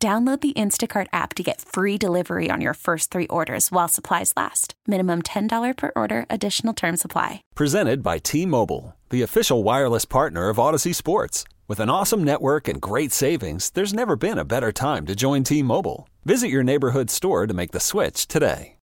Download the Instacart app to get free delivery on your first three orders while supplies last. Minimum $10 per order, additional term supply. Presented by T Mobile, the official wireless partner of Audacy Sports. With an awesome network and great savings, there's never been a better time to join T Mobile. Visit your neighborhood store to make the switch today.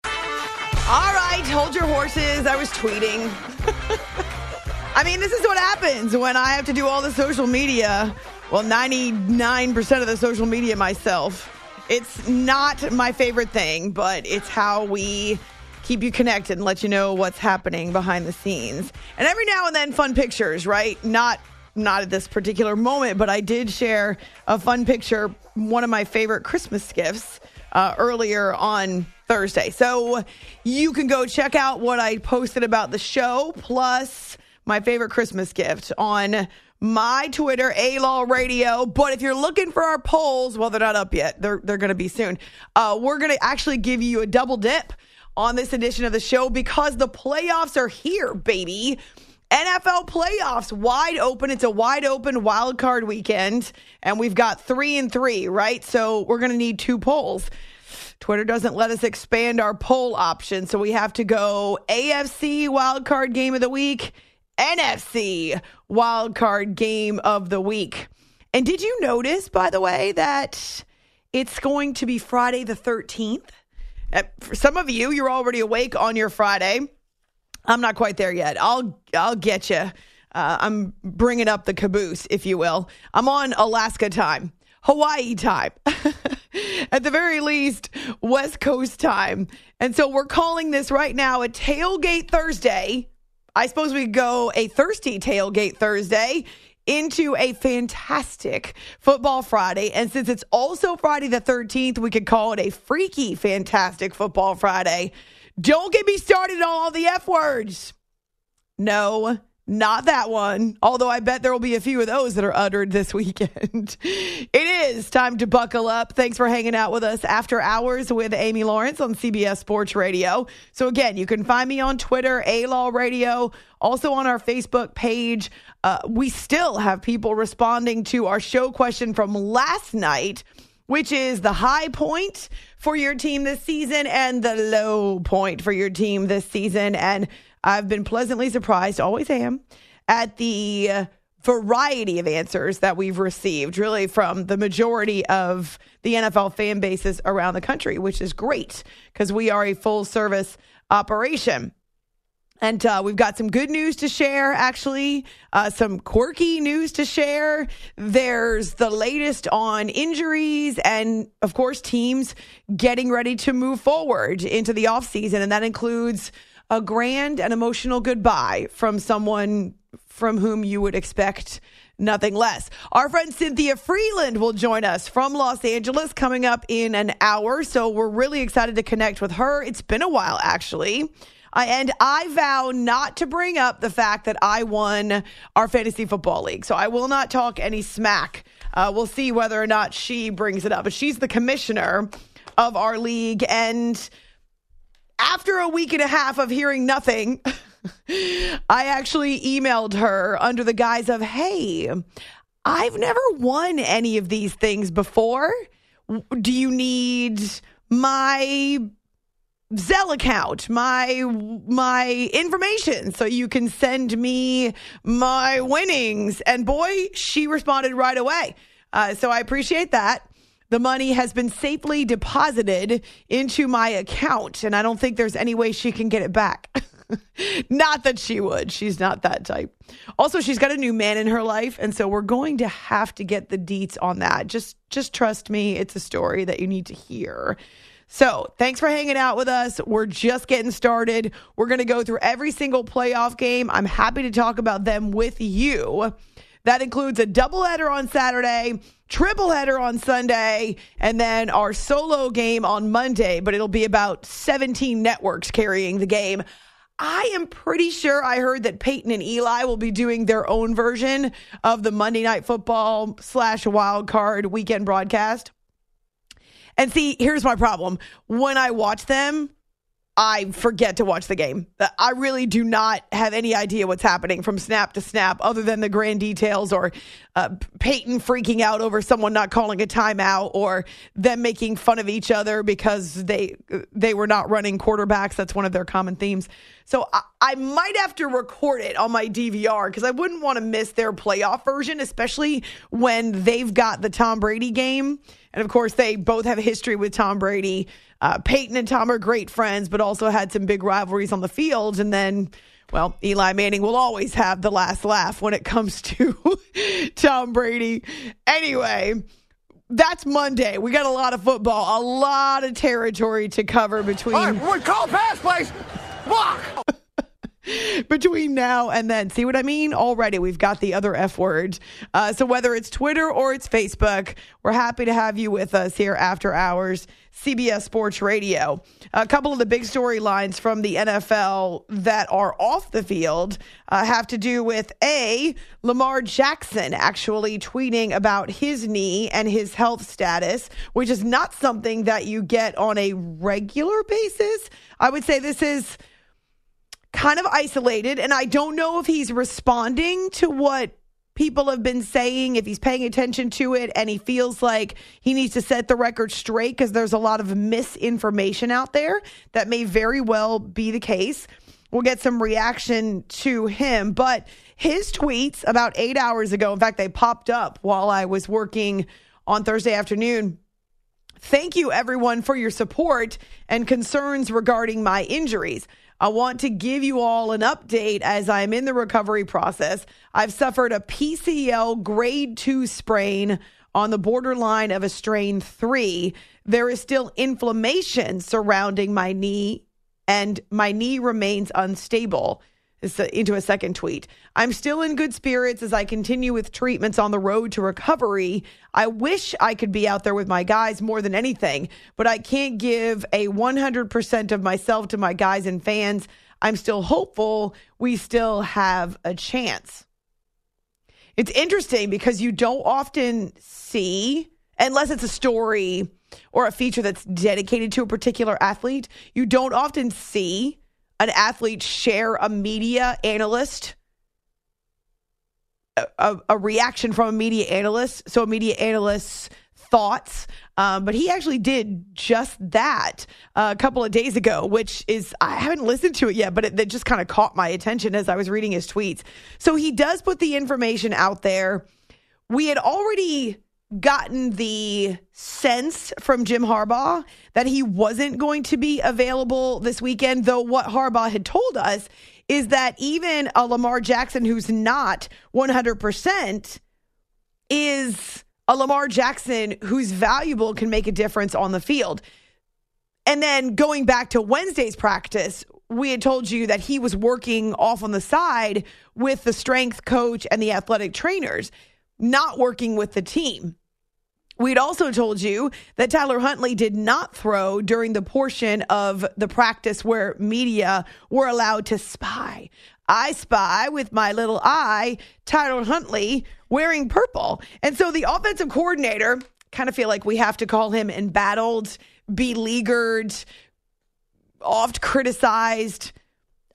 All right, hold your horses. I was tweeting. I mean, this is what happens when I have to do all the social media well, 99% of the social media myself. It's not my favorite thing, but it's how we keep you connected and let you know what's happening behind the scenes. And every now and then fun pictures, right? Not not at this particular moment, but I did share a fun picture, one of my favorite Christmas gifts uh, earlier on Thursday. So you can go check out what I posted about the show, plus my favorite Christmas gift on my Twitter, A Law Radio. But if you're looking for our polls, well, they're not up yet. They're they're going to be soon. Uh, we're going to actually give you a double dip on this edition of the show because the playoffs are here, baby. NFL playoffs wide open. It's a wide open wild card weekend, and we've got three and three, right? So we're going to need two polls. Twitter doesn't let us expand our poll option, so we have to go AFC wild card game of the week NFC wildcard game of the week. And did you notice, by the way, that it's going to be Friday the 13th? Uh, for some of you, you're already awake on your Friday. I'm not quite there yet. I'll I'll get you. Uh, I'm bringing up the caboose, if you will. I'm on Alaska time, Hawaii time, at the very least, West Coast time. And so we're calling this right now a tailgate Thursday I suppose we go a thirsty tailgate Thursday into a fantastic football Friday. And since it's also Friday the 13th, we could call it a freaky, fantastic football Friday. Don't get me started on all the F words. No, not that one. Although I bet there will be a few of those that are uttered this weekend. it is time to buckle up. Thanks for hanging out with us after hours with Amy Lawrence on CBS Sports Radio. So again, you can find me on Twitter, A Law Radio, also on our Facebook page. Uh, we still have people responding to our show question from last night which is the high point for your team this season and the low point for your team this season. And I've been pleasantly surprised, always am, at the variety of answers that we've received, really from the majority of the NFL fan bases around the country, which is great because we are a full service operation. And uh, we've got some good news to share, actually, uh, some quirky news to share. There's the latest on injuries and, of course, teams getting ready to move forward into the offseason. And that includes a grand and emotional goodbye from someone from whom you would expect nothing less. Our friend Cynthia Frelund will join us from Los Angeles coming up in an hour. So we're really excited to connect with her. It's been a while, actually. Uh, and I vow not to bring up the fact that I won our fantasy football league. So I will not talk any smack. Uh, we'll see whether or not she brings it up. But she's the commissioner of our league. And after a week and a half of hearing nothing, I actually emailed her under the guise of, hey, I've never won any of these things before. Do you need my Zelle account, my my information so you can send me my winnings? And boy, she responded right away. Uh, so I appreciate that. The money has been safely deposited into my account, and I don't think there's any way she can get it back. not that she would. She's not that type. Also, she's got a new man in her life, and so we're going to have to get the deets on that. Just just trust me, it's a story that you need to hear. So, thanks for hanging out with us. We're just getting started. We're going to go through every single playoff game. I'm happy to talk about them with you. That includes a doubleheader on Saturday, triple header on Sunday, and then our solo game on Monday. But it'll be about 17 networks carrying the game. I am pretty sure I heard that Peyton and Eli will be doing their own version of the Monday Night Football slash wild card weekend broadcast. And see, here's my problem. When I watch them, I forget to watch the game. I really do not have any idea what's happening from snap to snap, other than the grand details or uh, Peyton freaking out over someone not calling a timeout or them making fun of each other because they they were not running quarterbacks. That's one of their common themes. So I, I might have to record it on my DVR because I wouldn't want to miss their playoff version, especially when they've got the Tom Brady game. And of course, they both have a history with Tom Brady. Uh, Peyton and Tom are great friends, but also had some big rivalries on the field. And then, well, Eli Manning will always have the last laugh when it comes to Tom Brady. Anyway, that's Monday. We got a lot of football, a lot of territory to cover between. All right, we call pass, please. Block. between now and then. See what I mean? Already, we've got the other F word. Uh, so whether it's Twitter or it's Facebook, we're happy to have you with us here after hours. CBS Sports Radio. A couple of the big storylines from the NFL that are off the field uh, have to do with A, Lamar Jackson actually tweeting about his knee and his health status, which is not something that you get on a regular basis. I would say this is kind of isolated. And I don't know if he's responding to what people have been saying, if he's paying attention to it and he feels like he needs to set the record straight because there's a lot of misinformation out there. That may very well be the case. We'll get some reaction to him. But his tweets about eight hours ago, in fact, they popped up while I was working on Thursday afternoon. Thank you, everyone, for your support and concerns regarding my injuries. I want to give you all an update as I'm in the recovery process. I've suffered a PCL grade two sprain on the borderline of a strain three. There is still inflammation surrounding my knee, and my knee remains unstable into a second tweet. I'm still in good spirits as I continue with treatments on the road to recovery. I wish I could be out there with my guys more than anything, but I can't give a 100% of myself to my guys and fans. I'm still hopeful we still have a chance. It's interesting because you don't often see, unless it's a story or a feature that's dedicated to a particular athlete, you don't often see an athlete share a media analyst a, a, reaction from a media analyst. So a media analyst's thoughts. Um, but he actually did just that uh, a couple of days ago which is i haven't listened to it yet but it, it just kind of caught my attention as i was reading his tweets. So he does put the information out there. We had already gotten the sense from Jim Harbaugh that he wasn't going to be available this weekend, though what Harbaugh had told us is that even a Lamar Jackson who's not 100% is a Lamar Jackson who's valuable can make a difference on the field. And then going back to Wednesday's practice, we had told you that he was working off on the side with the strength coach and the athletic trainers, not working with the team. We'd also told you that Tyler Huntley did not throw during the portion of the practice where media were allowed to spy. I spy with my little eye Tyler Huntley wearing purple. And so the offensive coordinator, kind of feel like we have to call him embattled, beleaguered, oft criticized,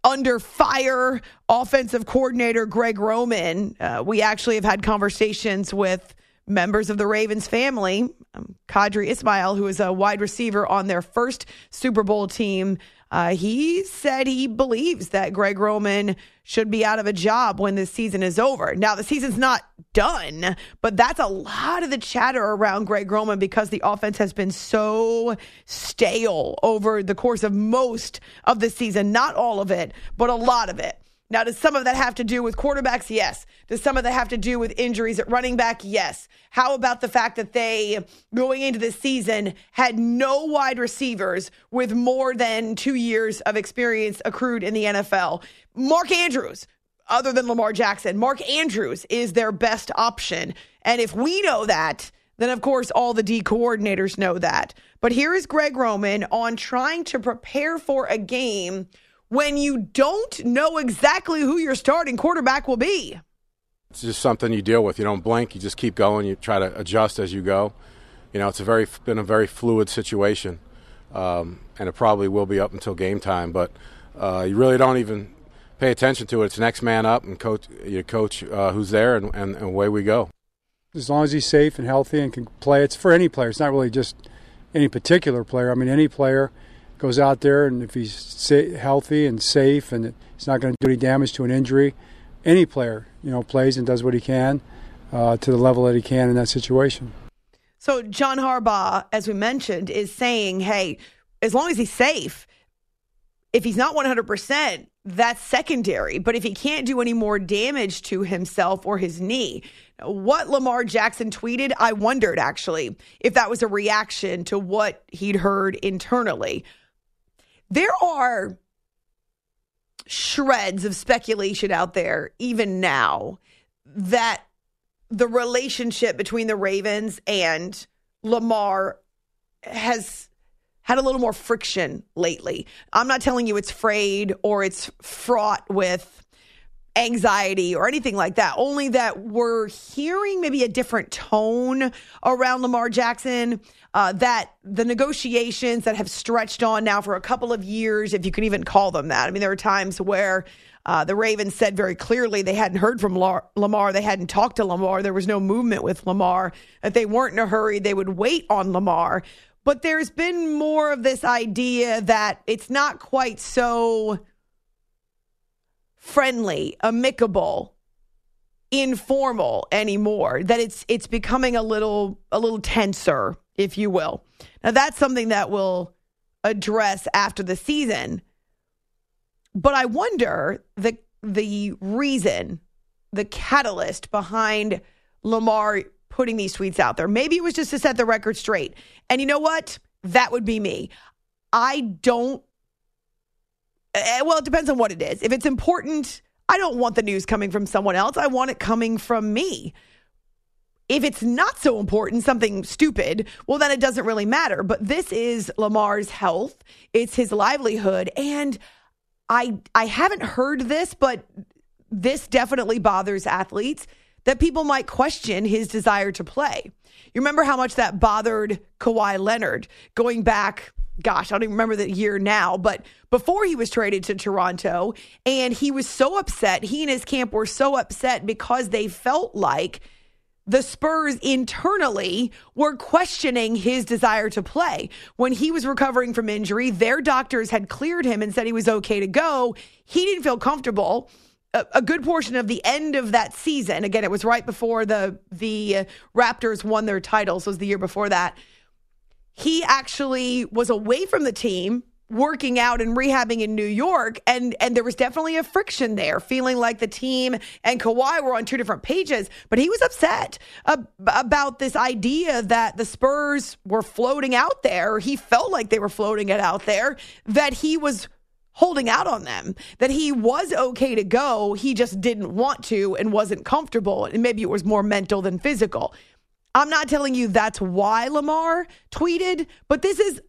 under fire offensive coordinator Greg Roman. Uh, we actually have had conversations with members of the Ravens family, um, Qadry Ismail, who is a wide receiver on their first Super Bowl team, uh, he said he believes that Greg Roman should be out of a job when this season is over. Now, the season's not done, but that's a lot of the chatter around Greg Roman because the offense has been so stale over the course of most of the season. Not all of it, but a lot of it. Now, does some of that have to do with quarterbacks? Yes. Does some of that have to do with injuries at running back? Yes. How about the fact that they, going into this season, had no wide receivers with more than two years of experience accrued in the NFL? Mark Andrews, other than Lamar Jackson. Mark Andrews is their best option. And if we know that, then of course all the D coordinators know that. But here is Greg Roman on trying to prepare for a game when you don't know exactly who your starting quarterback will be. It's just something you deal with. You don't blink. You just keep going. You try to adjust as you go. You know, it's a very been a very fluid situation, um, and it probably will be up until game time. But uh, you really don't even pay attention to it. It's next man up, and coach your coach uh, who's there, and, and, and away we go. As long as he's safe and healthy and can play, it's for any player. It's not really just any particular player. I mean, any player goes out there, and if he's sa- healthy and safe, and he's not going to do any damage to an injury, any player, you know, plays and does what he can uh, to the level that he can in that situation. So John Harbaugh, as we mentioned, is saying, "Hey, as long as he's safe, if he's not 100%, that's secondary. But if he can't do any more damage to himself or his knee, what Lamar Jackson tweeted, I wondered actually if that was a reaction to what he'd heard internally. There are shreds of speculation out there, even now, that the relationship between the Ravens and Lamar has had a little more friction lately. I'm not telling you it's frayed or it's fraught with anxiety or anything like that, only that we're hearing maybe a different tone around Lamar Jackson. Uh, that the negotiations that have stretched on now for a couple of years, if you can even call them that. I mean, there are times where uh, the Ravens said very clearly they hadn't heard from Lamar. They hadn't talked to Lamar. There was no movement with Lamar, that they weren't in a hurry. They would wait on Lamar. But there's been more of this idea that it's not quite so friendly, amicable, informal anymore. That it's it's becoming a little a little tenser, if you will. Now that's something that we'll address after the season. But I wonder the the reason, the catalyst behind Lamar putting these tweets out there. Maybe it was just to set the record straight. And you know what? That would be me. I don't, Eh, well, it depends on what it is. If it's important, I don't want the news coming from someone else. I want it coming from me. If it's not so important, something stupid, well, then it doesn't really matter. But this is Lamar's health, it's his livelihood. And I, I haven't heard this, but this definitely bothers athletes that people might question his desire to play. You remember how much that bothered Kawhi Leonard going back gosh, I don't even remember the year now, but before he was traded to Toronto, and he was so upset. He and his camp were so upset because they felt like the Spurs internally were questioning his desire to play. When he was recovering from injury, their doctors had cleared him and said he was okay to go. He didn't feel comfortable a, good portion of the end of that season. Again, it was right before the the uh, Raptors won their titles. Was the year before that. He actually was away from the team, working out and rehabbing in New York, and and there was definitely a friction there, feeling like the team and Kawhi were on two different pages. But he was upset ab- about this idea that the Spurs were floating out there. He felt like they were floating it out there. That he was holding out on them, that he was okay to go. He just didn't want to and wasn't comfortable. And maybe it was more mental than physical. I'm not telling you that's why Lamar tweeted, but this is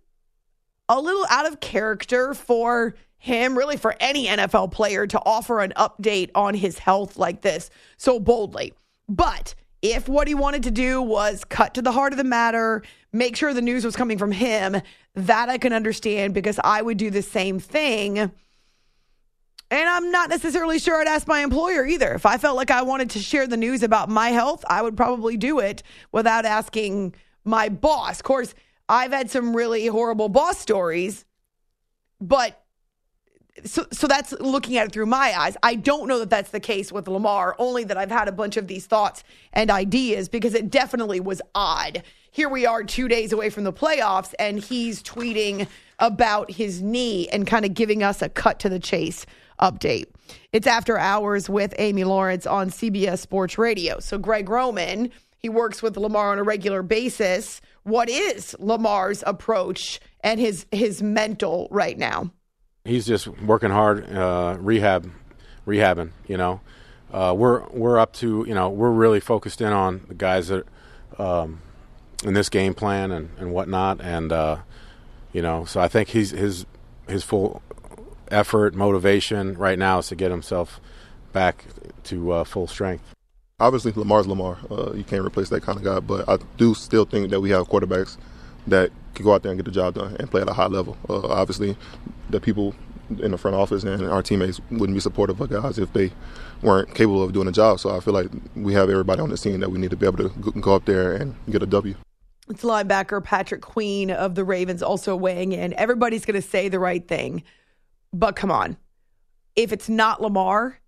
a little out of character for him, really for any NFL player to offer an update on his health like this so boldly. But if what he wanted to do was cut to the heart of the matter, make sure the news was coming from him, that I can understand because I would do the same thing. And I'm not necessarily sure I'd ask my employer either. If I felt like I wanted to share the news about my health, I would probably do it without asking my boss. Of course, I've had some really horrible boss stories, but so so that's looking at it through my eyes. I don't know that that's the case with Lamar, only that I've had a bunch of these thoughts and ideas because it definitely was odd here we are two days away from the playoffs, and he's tweeting about his knee and kind of giving us a cut to the chase update. It's after hours with Amy Lawrence on CBS Sports Radio. So, Greg Roman, he works with Lamar on a regular basis. What is Lamar's approach and his his mental right now? He's just working hard, uh, rehab rehabbing. You know, uh, we're we're up to you know we're really focused in on the guys that um, in this game plan and, and whatnot, and uh, you know, so I think he's his his full effort, motivation right now is to get himself back to uh, full strength. Obviously, Lamar's Lamar. Uh, you can't replace that kind of guy, but I do still think that we have quarterbacks that can go out there and get the job done and play at a high level. Uh, obviously, the people in the front office and our teammates wouldn't be supportive of guys if they weren't capable of doing the job. So I feel like we have everybody on the team that we need to be able to go up there and get a W. It's linebacker Patrick Queen of the Ravens also weighing in. Everybody's going to say the right thing, but come on. If it's not Lamar,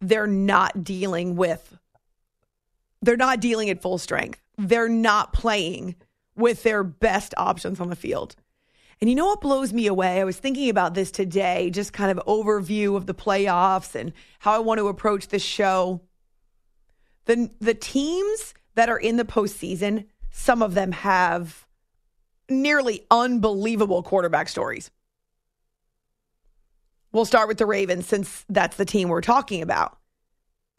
they're not dealing with they're not dealing at full strength. They're not playing with their best options on the field. And you know what blows me away? I was thinking about this today, just kind of overview of the playoffs and how I want to approach this show. The the teams that are in the postseason, some of them have nearly unbelievable quarterback stories. We'll start with the Ravens since that's the team we're talking about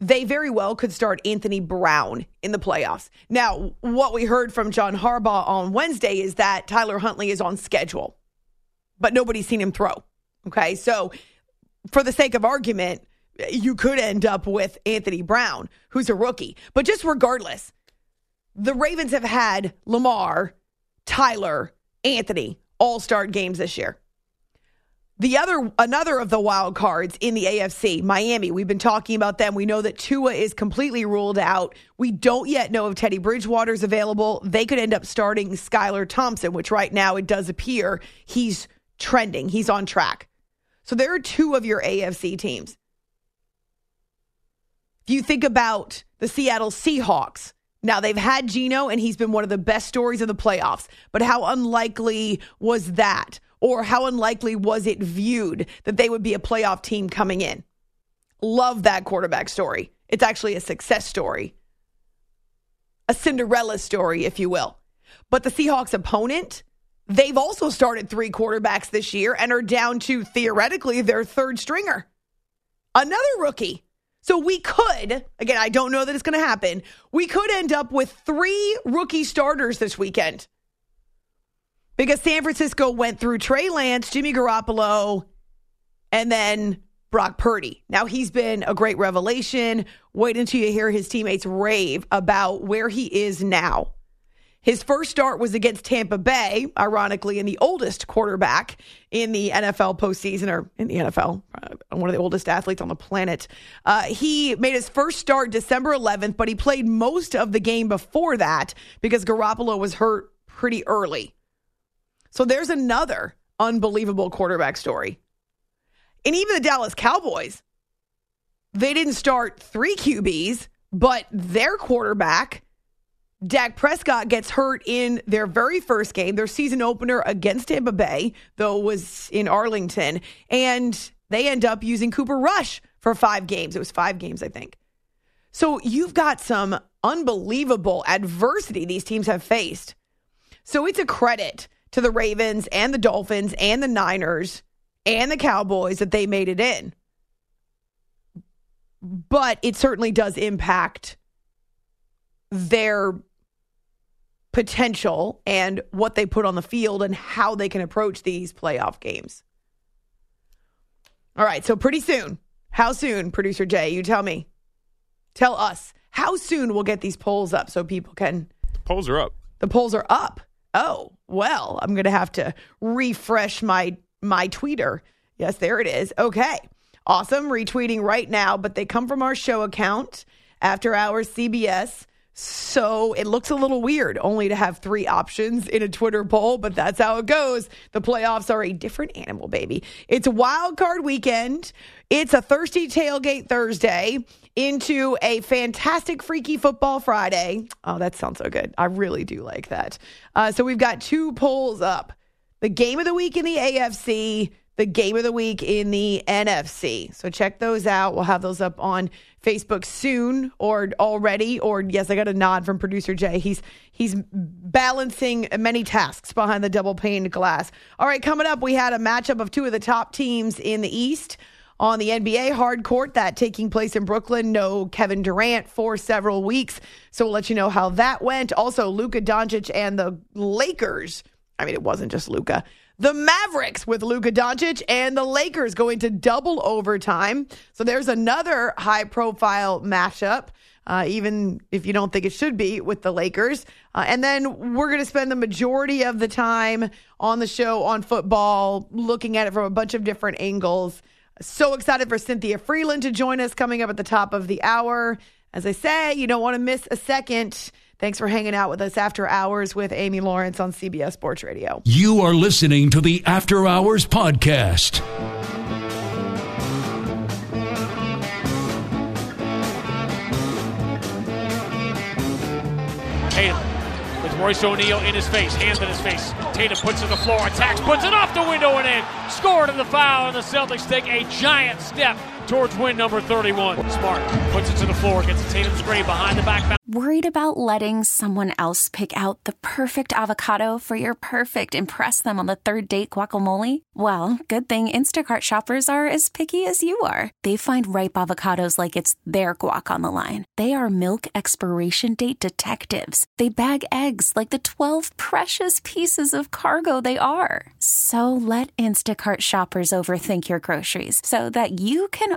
they very well could start Anthony Brown in the playoffs. Now, what we heard from John Harbaugh on Wednesday is that Tyler Huntley is on schedule, but nobody's seen him throw. Okay. So, for the sake of argument, you could end up with Anthony Brown, who's a rookie. But just regardless, the Ravens have had Lamar, Tyler, Anthony all start games this year. The other, another of the wild cards in the AFC, Miami. We've been talking about them. We know that Tua is completely ruled out. We don't yet know if Teddy Bridgewater is available. They could end up starting Skylar Thompson, which right now it does appear he's trending. He's on track. So there are two of your AFC teams. If you think about the Seattle Seahawks, now they've had Geno and he's been one of the best stories of the playoffs, but how unlikely was that? Or how unlikely was it viewed that they would be a playoff team coming in? Love that quarterback story. It's actually a success story, a Cinderella story, if you will. But the Seahawks' opponent, they've also started three quarterbacks this year and are down to theoretically their third stringer, another rookie. So we could, again, I don't know that it's going to happen. We could end up with three rookie starters this weekend because San Francisco went through Trey Lance, Jimmy Garoppolo, and then Brock Purdy. Now he's been a great revelation. Wait until you hear his teammates rave about where he is now. His first start was against Tampa Bay, ironically, and the oldest quarterback in the NFL postseason, or in the NFL, uh, one of the oldest athletes on the planet. Uh, he made his first start December 11th, but he played most of the game before that because Garoppolo was hurt pretty early. So there's another unbelievable quarterback story. And even the Dallas Cowboys, they didn't start three QBs, but their quarterback, Dak Prescott, gets hurt in their very first game, their season opener against Tampa Bay, though it was in Arlington. And they end up using Cooper Rush for five games. It was five games, I think. So you've got some unbelievable adversity these teams have faced. So it's a credit to the Ravens and the Dolphins and the Niners and the Cowboys that they made it in. But it certainly does impact their potential and what they put on the field and how they can approach these playoff games. All right, so pretty soon, how soon, producer Jay, you tell me. Tell us how soon we'll get these polls up so people can. The polls are up. The polls are up. Oh, well, I'm going to have to refresh my my tweeter. Yes, there it is. Okay. Awesome. Retweeting right now, but they come from our show account after hours CBS. So it looks a little weird only to have three options in a Twitter poll, but that's how it goes. The playoffs are a different animal, baby. It's wild card weekend. It's a thirsty tailgate Thursday into a fantastic Freaky Football Friday. Oh, that sounds so good. I really do like that. Uh, so we've got two polls up the game of the week in the AFC, the game of the week in the NFC. So check those out. We'll have those up on Facebook soon or already. Or yes, I got a nod from producer Jay. He's he's balancing many tasks behind the double pane glass. All right, coming up, we had a matchup of two of the top teams in the East on the NBA hard court that taking place in Brooklyn. No Kevin Durant for several weeks. So we'll let you know how that went. Also, Luka Doncic and the Lakers. I mean, it wasn't just Luka. The Mavericks with Luka Doncic and the Lakers going to double overtime. So there's another high profile matchup uh, even if you don't think it should be with the Lakers. Uh, and then we're going to spend the majority of the time on the show on football, looking at it from a bunch of different angles. So excited for Cynthia Frelund to join us coming up at the top of the hour. As I say, you don't want to miss a second. Thanks for hanging out with us after hours with Amy Lawrence on CBS Sports Radio. You are listening to the After Hours Podcast. Tatum with Royce O'Neale in his face, hands in his face. Tatum puts it on the floor, attacks, puts it off the window and in. Scored in the foul, and the Celtics take a giant step towards win number 31. Smart puts it to the floor, gets a Tatum screen behind the back. Worried about letting someone else pick out the perfect avocado for your perfect impress them on the third date guacamole? Well, good thing Instacart shoppers are as picky as you are. They find ripe avocados like it's their guac on the line. They are milk expiration date detectives. They bag eggs like the 12 precious pieces of cargo they are. So let Instacart shoppers overthink your groceries so that you can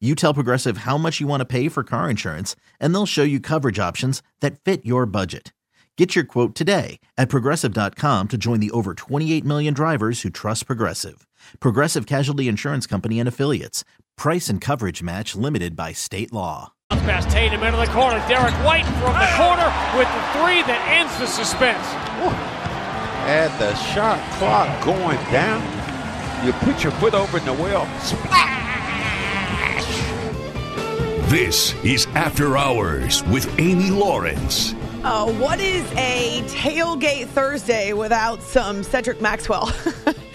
you tell Progressive how much you want to pay for car insurance, and they'll show you coverage options that fit your budget. Get your quote today at progressive.com to join the over 28 million drivers who trust Progressive. Progressive Casualty Insurance Company and Affiliates. Price and coverage match limited by state law. Past Tatum into the corner. Derrick White from the corner with the three that ends the suspense. And the shot clock going down. You put your foot over in the well. Splash! This is After Hours with Amy Lawrence. Uh, what is a tailgate Thursday without some Cedric Maxwell?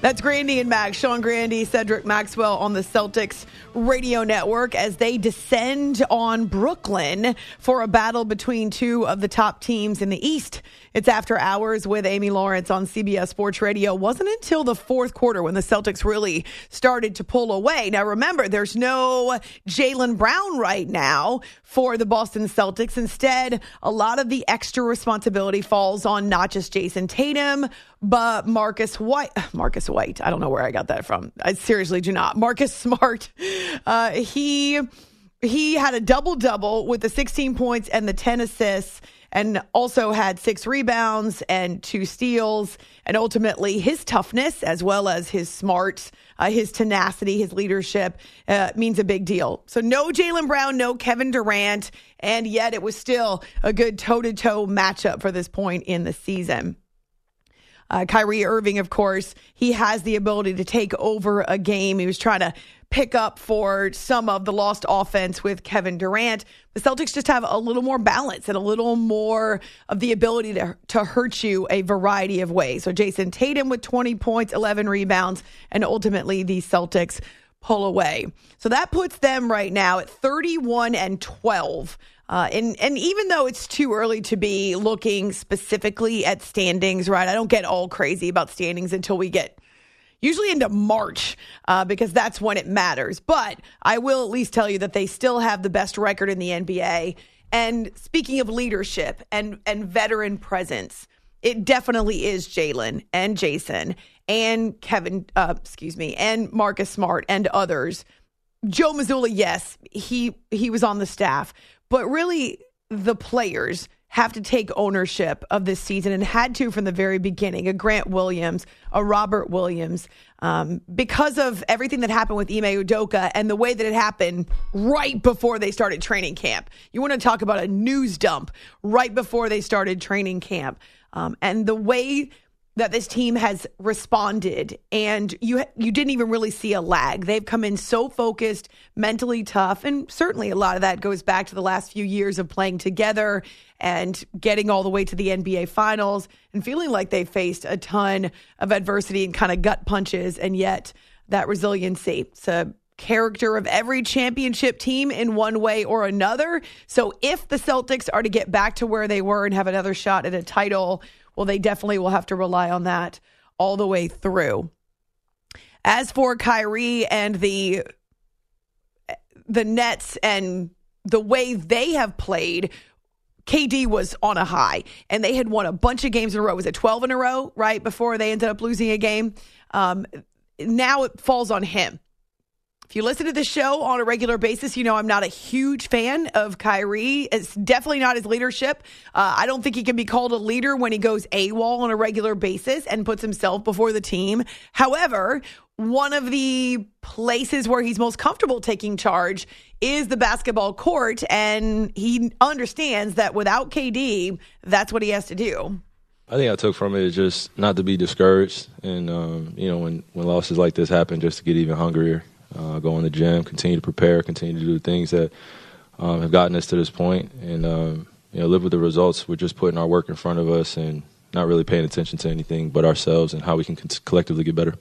That's Grandy and Max, Sean Grandy, Cedric Maxwell on the Celtics radio network as they descend on Brooklyn for a battle between two of the top teams in the East. It's after hours with Amy Lawrence on CBS Sports Radio. Wasn't until the fourth quarter when the Celtics really started to pull away. Now, remember, there's no Jaylen Brown right now for the Boston Celtics. Instead, a lot of the extra responsibility falls on not just Jayson Tatum, but Marcus White. Marcus White. I don't know where I got that from. I seriously do not. Marcus Smart. Uh, he he had a double double with the 16 points and the 10 assists and also had six rebounds and two steals. And ultimately, his toughness, as well as his smarts, uh, his tenacity, his leadership, uh, means a big deal. So, no Jaylen Brown, no Kevin Durant, and yet it was still a good toe to toe matchup for this point in the season. Uh, Kyrie Irving, of course, he has the ability to take over a game. He was trying to pick up for some of the lost offense with Kevin Durant. The Celtics just have a little more balance and a little more of the ability to, to hurt you a variety of ways. So Jayson Tatum with 20 points, 11 rebounds, and ultimately the Celtics pull away. So that puts them right now at 31 and 12. Uh, and and even though it's too early to be looking specifically at standings, right? I don't get all crazy about standings until we get usually into March uh, because that's when it matters. But I will at least tell you that they still have the best record in the NBA. And speaking of leadership and and veteran presence, it definitely is Jaylen and Jayson and Kevin, uh, excuse me, and Marcus Smart and others. Joe Mazzulla, yes, he he was on the staff, but really the players have to take ownership of this season and had to from the very beginning. A Grant Williams, a Robert Williams, um, because of everything that happened with Ime Udoka and the way that it happened right before they started training camp. You want to talk about a news dump right before they started training camp. Um, and the way that this team has responded and you you didn't even really see a lag. They've come in so focused, mentally tough, and certainly a lot of that goes back to the last few years of playing together and getting all the way to the NBA finals and feeling like they faced a ton of adversity and kind of gut punches and yet that resiliency. It's a character of every championship team in one way or another. So if the Celtics are to get back to where they were and have another shot at a title, well, they definitely will have to rely on that all the way through. As for Kyrie and the the Nets and the way they have played, KD was on a high and they had won a bunch of games in a row. Was it 12 in a row, right? Before they ended up losing a game. Um, now it falls on him. If you listen to the show on a regular basis, you know I'm not a huge fan of Kyrie. It's definitely not his leadership. Uh, I don't think he can be called a leader when he goes AWOL on a regular basis and puts himself before the team. However, one of the places where he's most comfortable taking charge is the basketball court, and he understands that without KD, that's what he has to do. I think I took from it just not to be discouraged, and um, you know when when losses like this happen, just to get even hungrier uh, go in the gym, continue to prepare, continue to do things that um, have gotten us to this point, and um, you know live with the results. We're just putting our work in front of us and not really paying attention to anything but ourselves and how we can collectively get better.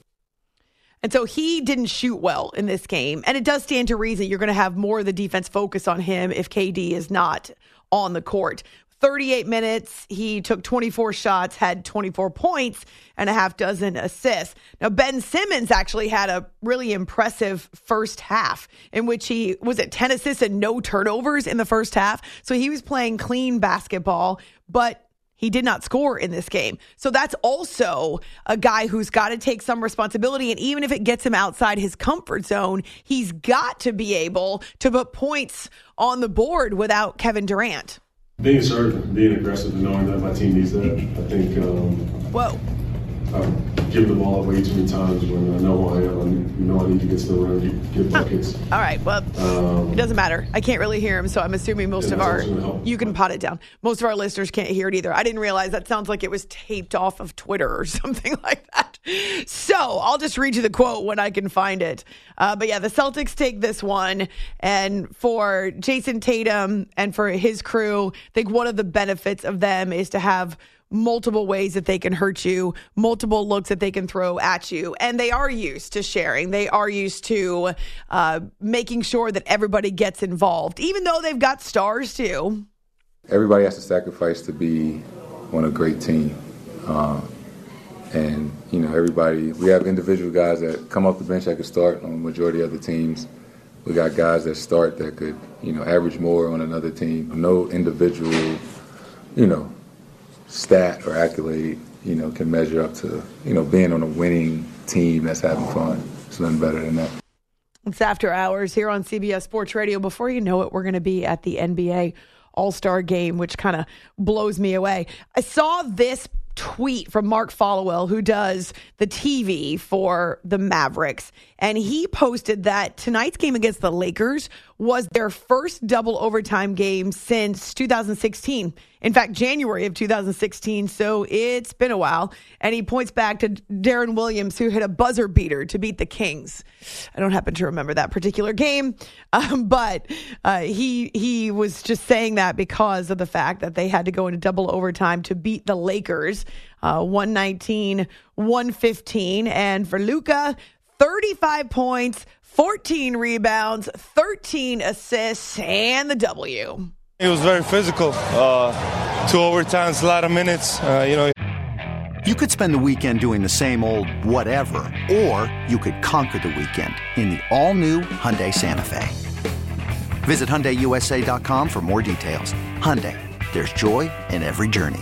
And so he didn't shoot well in this game. And it does stand to reason you're going to have more of the defense focus on him if KD is not on the court. 38 minutes. He took 24 shots, had 24 points, and a half dozen assists. Now, Ben Simmons actually had a really impressive first half in which he was at 10 assists and no turnovers in the first half. So he was playing clean basketball, but he did not score in this game. So that's also a guy who's got to take some responsibility. And even if it gets him outside his comfort zone, he's got to be able to put points on the board without Kevin Durant being assertive, being aggressive, and knowing that my team needs that. I think. Um, Whoa. I've given the ball away too many times when I know who I am. I know I need to get to the rim, get, get buckets. All right. Well, um, it doesn't matter. I can't really hear him, so I'm assuming most of our you can pot it down. Most of our listeners can't hear it either. I didn't realize that sounds like it was taped off of Twitter or something like that. So I'll just read you the quote when I can find it. Uh, but yeah, the Celtics take this one, and for Jayson Tatum and for his crew, I think one of the benefits of them is to have multiple ways that they can hurt you, multiple looks that they can throw at you. And they are used to sharing, they are used to uh, making sure that everybody gets involved, even though they've got stars too. Everybody has to sacrifice to be on a great team. Uh, and, you know, everybody, we have individual guys that come off the bench that could start on the majority of the teams. We got guys that start that could, you know, average more on another team. No individual, you know, stat or accolade, you know, can measure up to, you know, being on a winning team that's having fun. It's nothing better than that. It's after hours here on CBS Sports Radio. Before you know it, we're going to be at the NBA All Star game, which kind of blows me away. I saw this tweet from Mark Followill, who does the TV for the Mavericks. And he posted that tonight's game against the Lakers was their first double overtime game since 2016. In fact, January of 2016. So it's been a while. And he points back to Deron Williams, who hit a buzzer beater to beat the Kings. I don't happen to remember that particular game, um, but uh, he he was just saying that because of the fact that they had to go into double overtime to beat the Lakers, uh, 119, 115. And for Luka, 35 points, 14 rebounds, 13 assists, and the W. It was very physical. Uh, two overtimes, a lot of minutes. Uh, you know. You could spend the weekend doing the same old whatever, or you could conquer the weekend in the all-new Hyundai Santa Fe. Visit HyundaiUSA.com for more details. Hyundai, there's joy in every journey.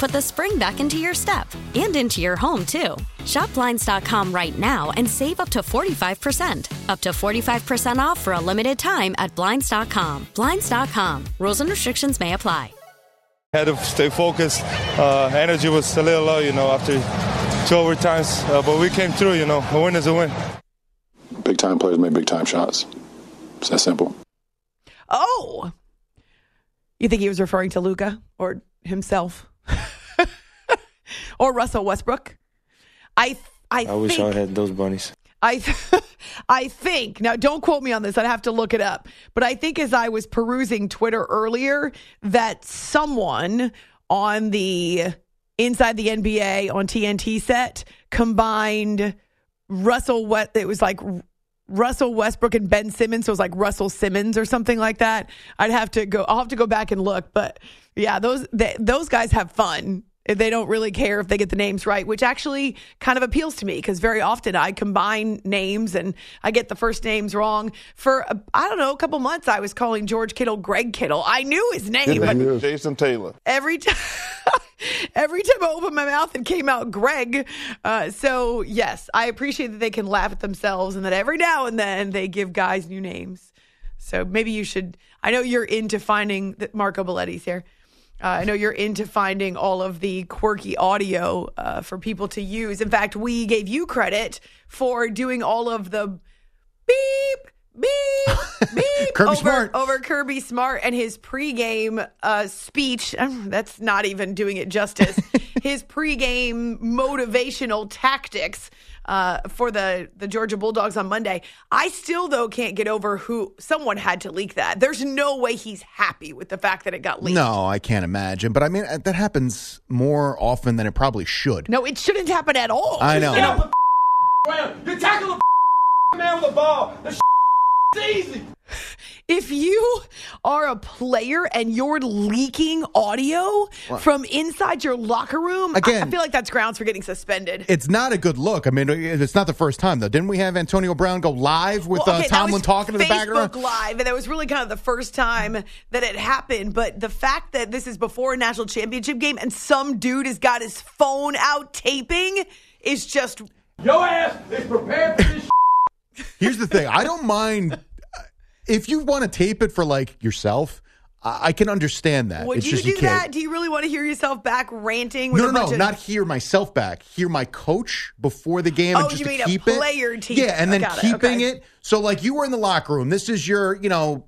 put the spring back into your step and into your home, too. Shop Blinds.com right now and save up to 45%. Up to 45% off for a limited time at Blinds.com. Blinds.com. Rules and restrictions may apply. Had to stay focused. Uh, energy was a little low, you know, after two overtimes, uh, but we came through. You know, a win is a win. Big time players make big time shots. It's that simple. Oh, you think he was referring to Luka or himself or Russell Westbrook? I I, I wish think, I had those bunnies. I I think now don't quote me on this. I'd have to look it up. But I think as I was perusing Twitter earlier that someone on the inside the NBA on TNT set combined Russell what it was like Russell Westbrook and Ben Simmons, so it was like Russell Simmons or something like that. I'd have to go. I'll have to go back and look, but yeah, those they, those guys have fun. They don't really care if they get the names right, which actually kind of appeals to me because very often I combine names and I get the first names wrong. For I don't know, a couple months I was calling George Kittle Greg Kittle. I knew his name, but Jason Taylor. every time. Every time I opened my mouth, it came out Greg. Uh, so, yes, I appreciate that they can laugh at themselves and that every now and then they give guys new names. So maybe you should. I know you're into finding that Marco Belletti's here. Uh, I know you're into finding all of the quirky audio uh, for people to use. In fact, we gave you credit for doing all of the beep, beep, beep Kirby over, Smart. over Kirby Smart and his pregame uh, speech. Um, That's not even doing it justice. his pregame motivational tactics uh, for the the Georgia Bulldogs on Monday. I still though can't get over who someone had to leak that. There's no way he's happy with the fact that it got leaked. No, I can't imagine. But I mean, that happens more often than it probably should. No, it shouldn't happen at all. I know. Get off. You tackle the man with the ball. The easy. If you are a player and you're leaking audio Well- from inside your locker room, I- I, feel like that's grounds for getting suspended. It's not a good look. I mean, it's not the first time though. Didn't we have Antonio Brown go live with Well, okay, uh, that Tomlin was talking to the Facebook background? Live, and that was really kind of the first time that it happened. But the fact that this is before a national championship game and some dude has got his phone out taping is just Your ass is prepared for this. Here's the thing. I don't mind if you want to tape it for like yourself. I, can understand that. Would it's you just do you can't. that? Do you really want to hear yourself back ranting? With No, no, no, of- not hear myself back. Hear my coach before the game, Oh, and just you mean a player it. team. Yeah, and then got it, keeping okay. it. So, like, you were in the locker room. This is your, you know,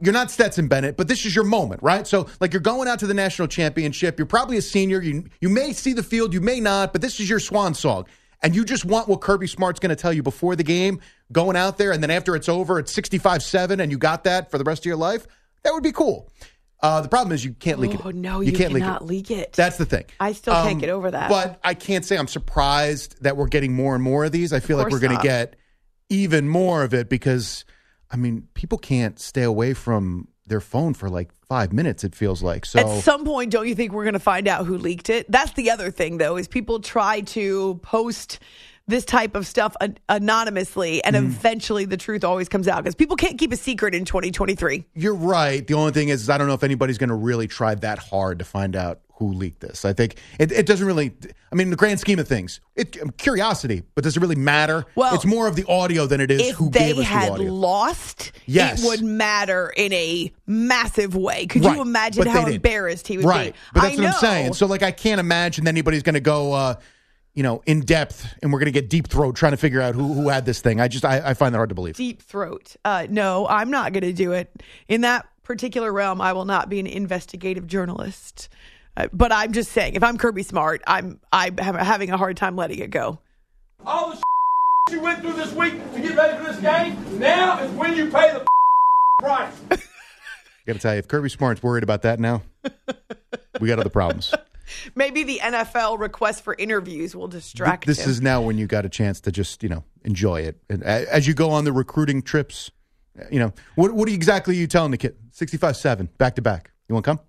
you're not Stetson Bennett, but this is your moment, right? So, like, you're going out to the national championship. You're probably a senior. You you may see the field, you may not, but this is your swan song. And you just want what Kirby Smart's going to tell you before the game, going out there, and then after it's over, it's 65 7, and you got that for the rest of your life. That would be cool. Uh, the problem is you can't leak it. Oh it. no, you, can't leak it. cannot leak it. That's the thing. I still can't Um, get over that. But I can't say I'm surprised that we're getting more and more of these. I feel like we're going to get even more of it because, I mean, people can't stay away from their phone for like five minutes. It feels like so. At some point, don't you think we're going to find out who leaked it? That's the other thing, though, is people try to post this type of stuff an- anonymously, and eventually the truth always comes out because people can't keep a secret in 2023. You're right. The only thing is, is I don't know if anybody's going to really try that hard to find out who leaked this. I think it, it doesn't really. I mean, in the grand scheme of things, it curiosity, but does it really matter? Well, it's more of the audio than it is If who they gave us the had lost, Yes. it would matter in a massive way. Could Right, you imagine but how embarrassed he would right. be? But that's I what I'm saying. So, like, I can't imagine that anybody's going to go, uh, you know, in depth, and we're going to get deep throat trying to figure out who who had this thing. I just, I, I find that hard to believe. deep throat. Uh, no, I'm not going to do it. In that particular realm, I will not be an investigative journalist. Uh, but I'm just saying, if I'm Kirby Smart, I'm I'm ha- having a hard time letting it go. All the you went through this week to get ready for this game, now is when you pay the price. I got to tell you, if Kirby Smart's worried about that now, we got other problems. Maybe the NFL request for interviews will distract this him. is now when you got a chance to just you know enjoy it. And as you go on the recruiting trips you know what what are you exactly you telling the kid? 65-7 back to back. You want to come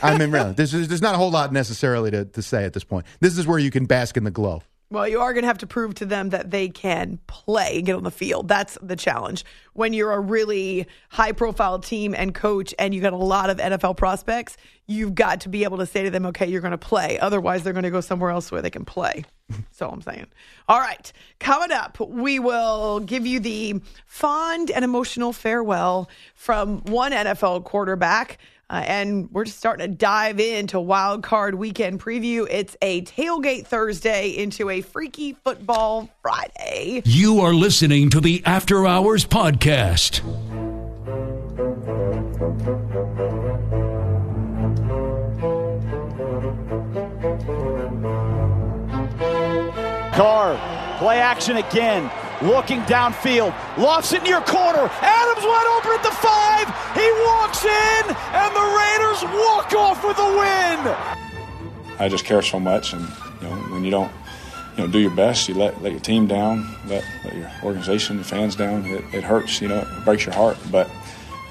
i mean really there's, there's not a whole lot necessarily to, to say at this point. This is where you can bask in the glow Well, you are going to have to prove to them that they can play and get on the field. That's the challenge. When you're a really high profile team and coach and you got a lot of NFL prospects, you've got to be able to say to them, okay, you're going to play. Otherwise, they're going to go somewhere else where they can play. That's all I'm saying. All right. Coming up, we will give you the fond and emotional farewell from one NFL quarterback. Uh, and we're just starting to dive into Wild Card Weekend preview. It's a tailgate Thursday into a freaky football Friday. You are listening to the After Hours Podcast. Carr, play action again. Looking downfield, lofts it near corner. Adams wide open at the five. He walks in, and the Raiders walk off with a win. I just care so much, and you know when you don't, you know, do your best, you let let your team down, let, let your organization, your fans down. It, it hurts, you know, it breaks your heart. But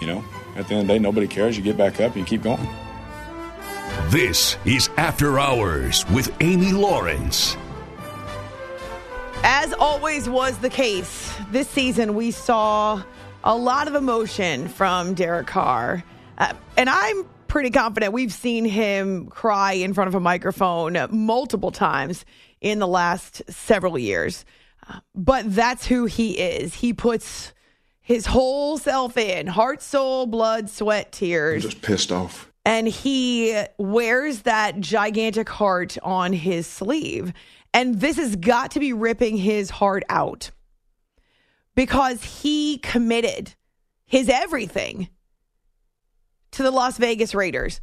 you know, at the end of the day, nobody cares. You get back up, and you keep going. This is After Hours with Amy Lawrence. As always was the case, this season we saw a lot of emotion from Derek Carr. Uh, and I'm pretty confident we've seen him cry in front of a microphone multiple times in the last several years. Uh, but that's who he is. He puts his whole self in heart, soul, blood, sweat, tears. Just pissed off. and he wears that gigantic heart on his sleeve. And this has got to be ripping his heart out because he committed his everything to the Las Vegas Raiders.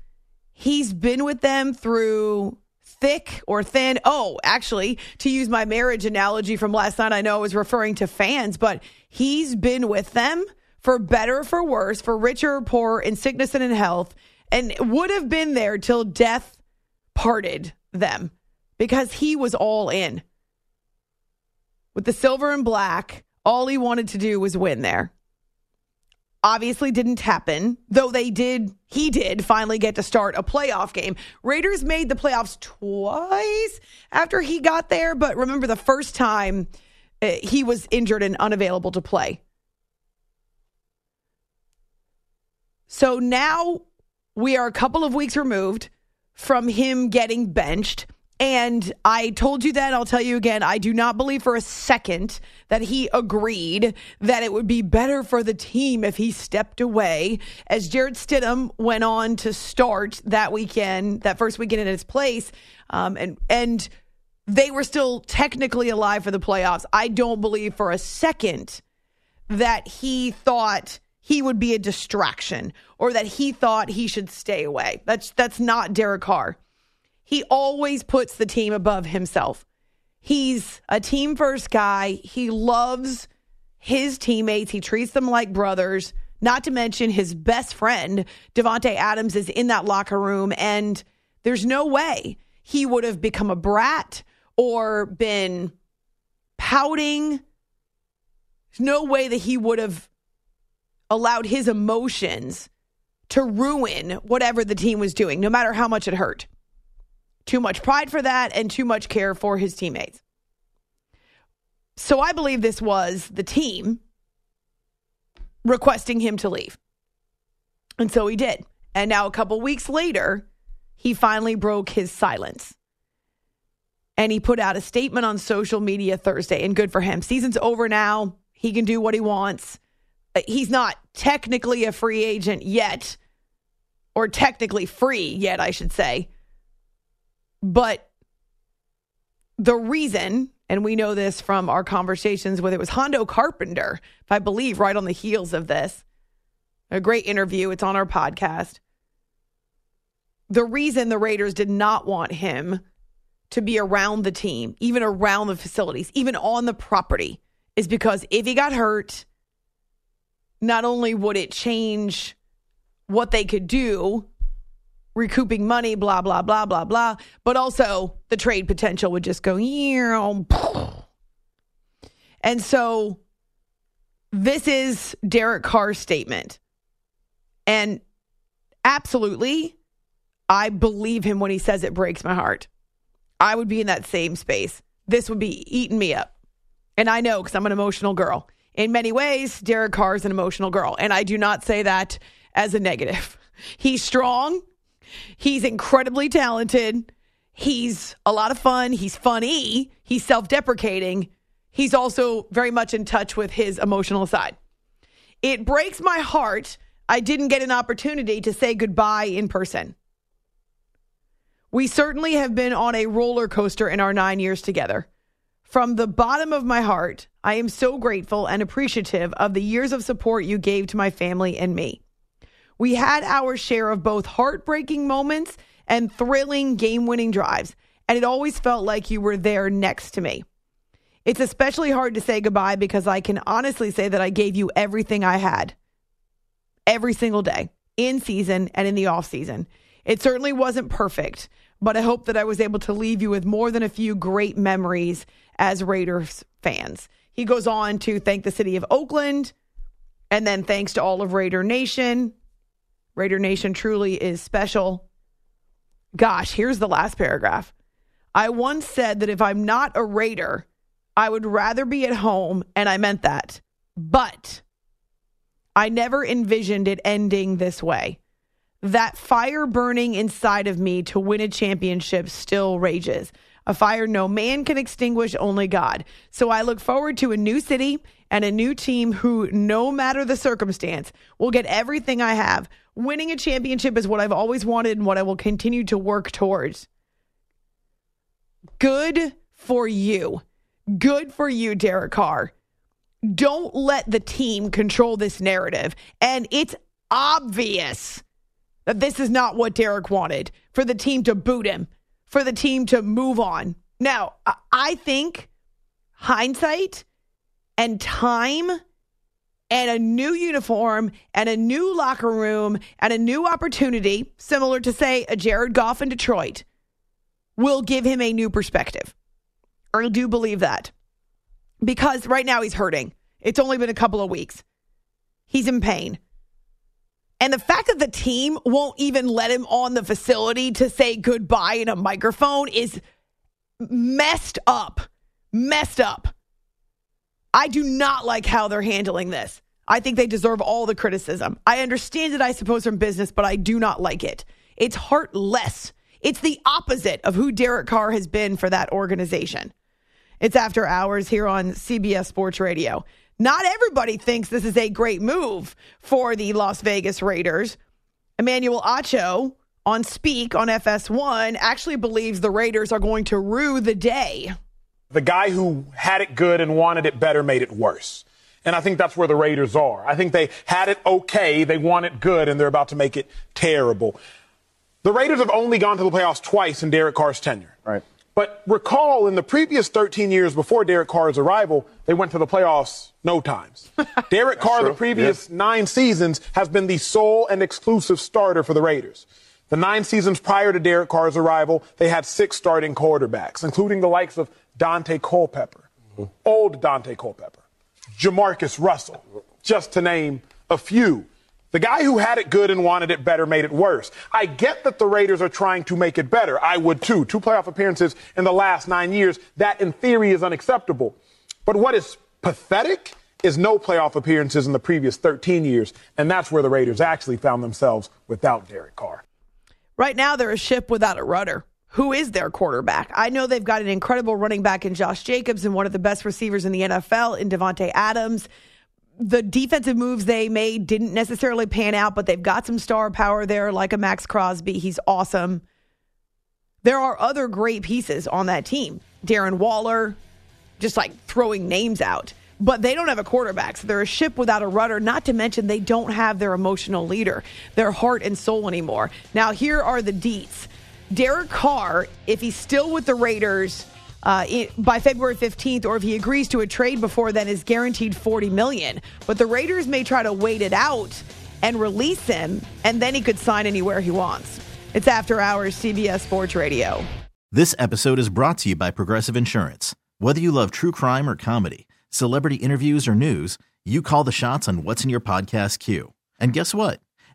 He's been with them through thick or thin. Oh, actually, to use my marriage analogy from last night, I know I was referring to fans, but he's been with them for better, for worse, for richer, or poor, in sickness and in health, and would have been there till death parted them because he was all in. With the silver and black, all he wanted to do was win there. Obviously didn't happen, though they did, he did finally get to start a playoff game. Raiders made the playoffs twice after he got there, but remember the first time uh, he was injured and unavailable to play. So now we are a couple of weeks removed from him getting benched. And I told you that, I'll tell you again, I do not believe for a second that he agreed that it would be better for the team if he stepped away. As Jarrett Stidham went on to start that weekend, that first weekend in his place, um, and and they were still technically alive for the playoffs. I don't believe for a second that he thought he would be a distraction or that he thought he should stay away. That's that's not Derek Carr. He always puts the team above himself. He's a team first guy. He loves his teammates. He treats them like brothers. Not to mention his best friend, Davante Adams, is in that locker room, and there's no way he would have become a brat or been pouting. There's no way that he would have allowed his emotions to ruin whatever the team was doing, no matter how much it hurt. Too much pride for that and too much care for his teammates. So I believe this was the team requesting him to leave. And so he did. And now, a couple weeks later, he finally broke his silence. And he put out a statement on social media Thursday, and good for him. Season's over now. He can do what he wants. Uh, He's not technically a free agent yet, or technically free yet, I should say. But the reason, and we know this from our conversations with it was Hondo Carpenter, if I believe, right on the heels of this. A great interview. It's on our podcast. The reason the Raiders did not want him to be around the team, even around the facilities, even on the property, is because if he got hurt, not only would it change what they could do, recouping money, blah, blah, blah, blah, blah, but also the trade potential would just go, yeah. and so this is Derek Carr's statement. And absolutely, I believe him when he says it breaks my heart. I would be in that same space. This would be eating me up. And I know because I'm an emotional girl. In many ways, Derek Carr is an emotional girl. And I do not say that as a negative. He's strong. He's incredibly talented. He's a lot of fun. He's funny. He's self deprecating. He's also very much in touch with his emotional side. It breaks my heart I didn't get an opportunity to say goodbye in person. We certainly have been on a roller coaster in our nine years together. From the bottom of my heart, I am so grateful and appreciative of the years of support you gave to my family and me. We had our share of both heartbreaking moments and thrilling game winning drives, and it always felt like you were there next to me. It's especially hard to say goodbye because I can honestly say that I gave you everything I had every single day in season and in the off season. It certainly wasn't perfect, but I hope that I was able to leave you with more than a few great memories as Raiders fans. He goes on to thank the city of Oakland and then thanks to all of Raider Nation. Raider Nation truly is special. Gosh, here's the last paragraph. I once said that if I'm not a Raider, I would rather be at home, and I meant that. But I never envisioned it ending this way. That fire burning inside of me to win a championship still rages. A fire no man can extinguish, only God. So I look forward to a new city and a new team who, no matter the circumstance, will get everything I have. Winning a championship is what I've always wanted and what I will continue to work towards. Good for you. Good for you, Derek Carr don't let the team control this narrative. And it's obvious that this is not what Derek wanted for the team to boot him, for the team to move on. Now, I think hindsight and time and a new uniform and a new locker room and a new opportunity, similar to, say, a Jared Goff in Detroit, will give him a new perspective. I do believe that because right now he's hurting. It's only been a couple of weeks. He's in pain. And the fact that the team won't even let him on the facility to say goodbye in a microphone is messed up. Messed up. I do not like how they're handling this. I think they deserve all the criticism. I understand it, I suppose, from business, but I do not like it. It's heartless. It's the opposite of who Derek Carr has been for that organization. It's after hours here on CBS Sports Radio. Not everybody thinks this is a great move for the Las Vegas Raiders. Emmanuel Acho on Speak on FS1 actually believes the Raiders are going to rue the day. The guy who had it good and wanted it better made it worse. And I think that's where the Raiders are. I think they had it okay, they want it good, and they're about to make it terrible. The Raiders have only gone to the playoffs twice in Derek Carr's tenure. Right. But recall in the previous 13 years before Derek Carr's arrival, they went to the playoffs no times. Derek Carr, true. the previous nine seasons, has been the sole and exclusive starter for the Raiders. The nine seasons prior to Derek Carr's arrival, they had six starting quarterbacks, including the likes of Daunte Culpepper, old Daunte Culpepper, Jamarcus Russell, just to name a few. The guy who had it good and wanted it better made it worse. I get that the Raiders are trying to make it better. I would too. Two playoff appearances in the last nine years, that in theory is unacceptable. But what is pathetic is no playoff appearances in the previous 13 years, and that's where the Raiders actually found themselves without Derek Carr. Right now, they're a ship without a rudder. Who is their quarterback? I know they've got an incredible running back in Josh Jacobs and one of the best receivers in the NFL in Davante Adams. The defensive moves they made didn't necessarily pan out, but they've got some star power there, like a Maxx Crosby. He's awesome. There are other great pieces on that team. Darren Waller, just like throwing names out. But they don't have a quarterback. So they're a ship without a rudder, not to mention they don't have their emotional leader, their heart and soul anymore. Now, here are the deets. Derek Carr, if he's still with the Raiders uh, by February 15th, or if he agrees to a trade before then, is guaranteed 40 million. But the Raiders may try to wait it out and release him, and then he could sign anywhere he wants. It's After Hours CBS Sports Radio. This episode is brought to you by Progressive Insurance. Whether you love true crime or comedy, celebrity interviews or news, you call the shots on what's in your podcast queue. And guess what?